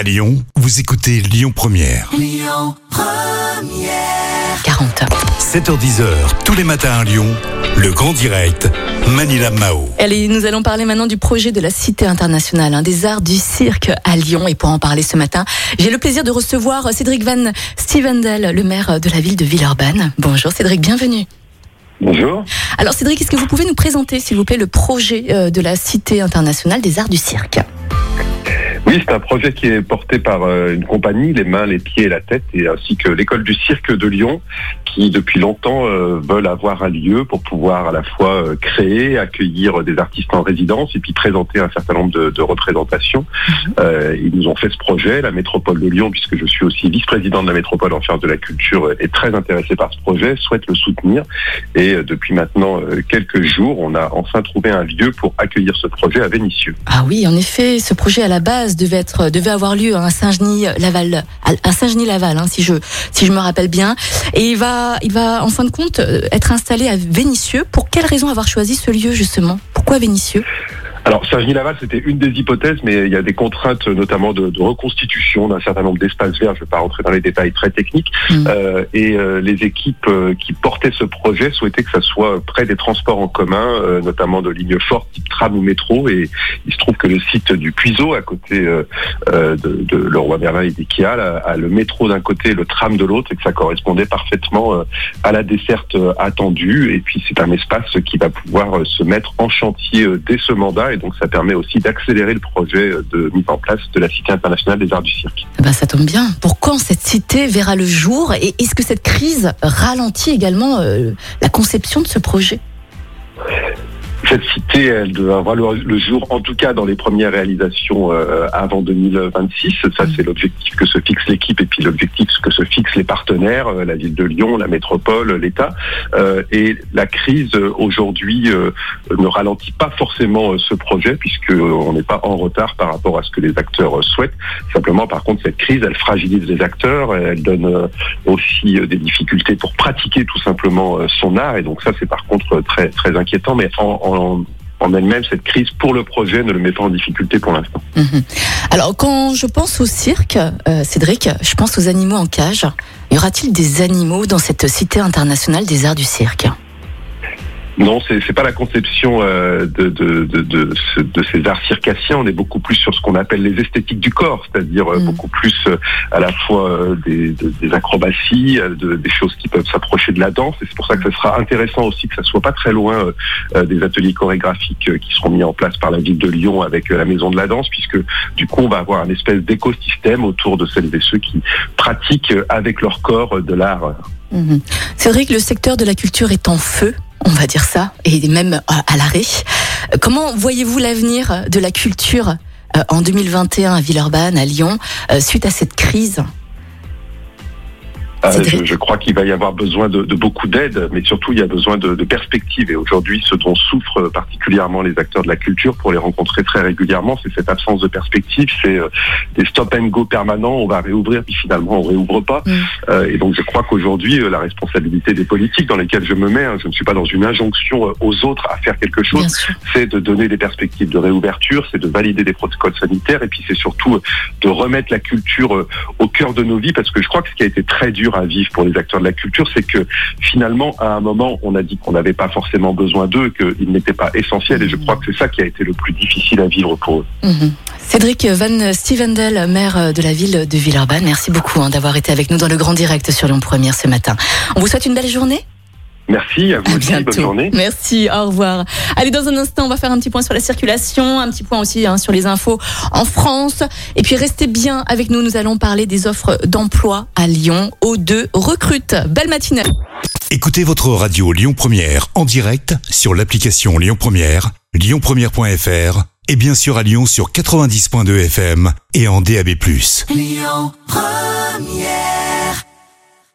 À Lyon, vous écoutez Lyon Première. 40. 7h10h, tous les matins à Lyon, le grand direct, Manila Mao. Allez, nous allons parler maintenant du projet de la Cité internationale hein, des arts du cirque à Lyon. Et pour en parler ce matin, j'ai le plaisir de recevoir Cédric Van Stevendel, le maire de la ville de Villeurbanne. Bonjour Cédric, bienvenue. Bonjour. Alors Cédric, est-ce que vous pouvez nous présenter, s'il vous plaît, le projet euh, de la Cité internationale des arts du cirque? Oui, c'est un projet qui est porté par euh, une compagnie, les mains, les pieds et la tête, et ainsi que l'école du cirque de Lyon, qui depuis longtemps euh, veulent avoir un lieu pour pouvoir à la fois euh, créer, accueillir des artistes en résidence et puis présenter un certain nombre de, de représentations. Euh, ils nous ont fait ce projet, la métropole de Lyon, puisque je suis aussi vice-président de la métropole en charge de la culture, est très intéressée par ce projet, souhaite le soutenir. Et depuis maintenant quelques jours, on a enfin trouvé un lieu pour accueillir ce projet à Vénissieux. Ah oui, en effet, ce projet à la base devait avoir lieu à Saint-Genis-Laval, à Saint-Genis-Laval, hein, si je, me rappelle bien. Et il va, il va, en fin de compte, euh, être installé à Vénissieux. Pour quelle raison avoir choisi ce lieu justement? Pourquoi Vénissieux? Alors, Saint-Genis-Laval, c'était une des hypothèses, mais il y a des contraintes, notamment de, de reconstitution d'un certain nombre d'espaces verts. Je ne vais pas rentrer dans les détails très techniques. Mm. Euh, et euh, les équipes euh, qui portaient ce projet souhaitaient que ça soit près des transports en commun, euh, notamment de lignes fortes, type tram ou métro. Et il se trouve que le site du Puiseau, à côté euh, de, de Leroy Merlin et d'Ikea, a, a le métro d'un côté et le tram de l'autre, et que ça correspondait parfaitement à la desserte attendue. Et puis, c'est un espace qui va pouvoir se mettre en chantier dès ce mandat. Et donc, ça permet aussi d'accélérer le projet de mise en place de la Cité internationale des arts du cirque. Eh ben, ça tombe bien. Pour quand cette cité verra le jour Et est-ce que cette crise ralentit également euh, la conception de ce projet? Cette cité, elle doit voir le, jour, en tout cas dans les premières réalisations euh, avant 2026. Ça, c'est l'objectif que se fixe l'équipe et puis l'objectif que se fixent les partenaires, euh, la ville de Lyon, la métropole, l'État. Euh, et la crise euh, aujourd'hui euh, ne ralentit pas forcément euh, ce projet puisque on n'est pas en retard par rapport à ce que les acteurs souhaitent. Simplement, par contre, cette crise, elle fragilise les acteurs, elle donne aussi des difficultés pour pratiquer tout simplement son art. Et donc ça, c'est par contre très très inquiétant. Mais en en elle-même, cette crise pour le projet ne le met pas en difficulté pour l'instant. Mhm. Alors, quand je pense au cirque, euh, Cédric, je pense aux animaux en cage. Y aura-t-il des animaux dans cette cité internationale des arts du cirque? Non, c'est c'est pas la conception euh, de, de, de, de, ce- de ces arts circassiens. On est beaucoup plus sur ce qu'on appelle les esthétiques du corps, c'est-à-dire euh, Mm. beaucoup plus euh, à la fois des, de- des acrobaties, de- des choses qui peuvent s'approcher de la danse. Et c'est pour ça que ce sera intéressant aussi que ça soit pas très loin des ateliers chorégraphiques qui seront mis en place par la ville de Lyon avec la maison de la danse, puisque du coup on va avoir un espèce d'écosystème autour de celles et ceux qui pratiquent avec leur corps de l'art. Cédric, le secteur de la culture est en feu, on va dire ça, et même à, l'arrêt. Comment voyez-vous l'avenir de la culture euh, en 2021 à Villeurbanne, à Lyon, euh, suite à cette crise? Je, je crois qu'il va y avoir besoin de, de beaucoup d'aide, mais surtout il y a besoin de, de perspectives. Et aujourd'hui, ce dont souffrent particulièrement les acteurs de la culture, pour les rencontrer très régulièrement, c'est cette absence de perspective, c'est euh, des stop and go permanents. On va réouvrir, puis finalement on réouvre pas. Mm. Euh, et donc je crois qu'aujourd'hui, euh, la responsabilité des politiques dans lesquelles je me mets, hein, je ne suis pas dans une injonction euh, aux autres à faire quelque chose, c'est de donner des perspectives de réouverture, c'est de valider des protocoles sanitaires, et puis c'est surtout euh, de remettre la culture au cœur de nos vies, parce que je crois que ce qui a été très dur à vivre pour les acteurs de la culture, c'est que finalement, à un moment, on a dit qu'on n'avait pas forcément besoin d'eux, qu'ils n'étaient pas essentiels, et je crois que c'est ça qui a été le plus difficile à vivre pour eux. Mhm. Cédric Van Stevendel, maire de la ville de Villeurbanne, merci beaucoup hein, d'avoir été avec nous dans le grand direct sur Lyon Première ce matin. On vous souhaite une belle journée. Merci, à vous À aussi, bonne journée. Merci, au revoir. Allez, dans un instant, on va faire un petit point sur la circulation, un petit point aussi hein, sur les infos en France. Et puis, restez bien avec nous. Nous allons parler des offres d'emploi à Lyon. O2 recrute. Belle matinée. Écoutez votre radio Lyon Première en direct sur l'application Lyon Première, lyonpremière.fr et bien sûr à Lyon sur 90.2 FM et en DAB+. Lyon Première